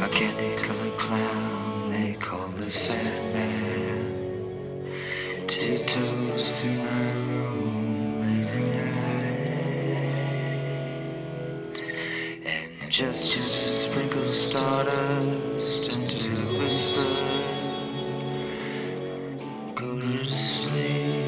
A candy colored clown they call the Sandman. Tiptoes through my room every night. And just, just to sprinkle stardust into a whisper. Go to sleep,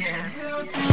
Yeah.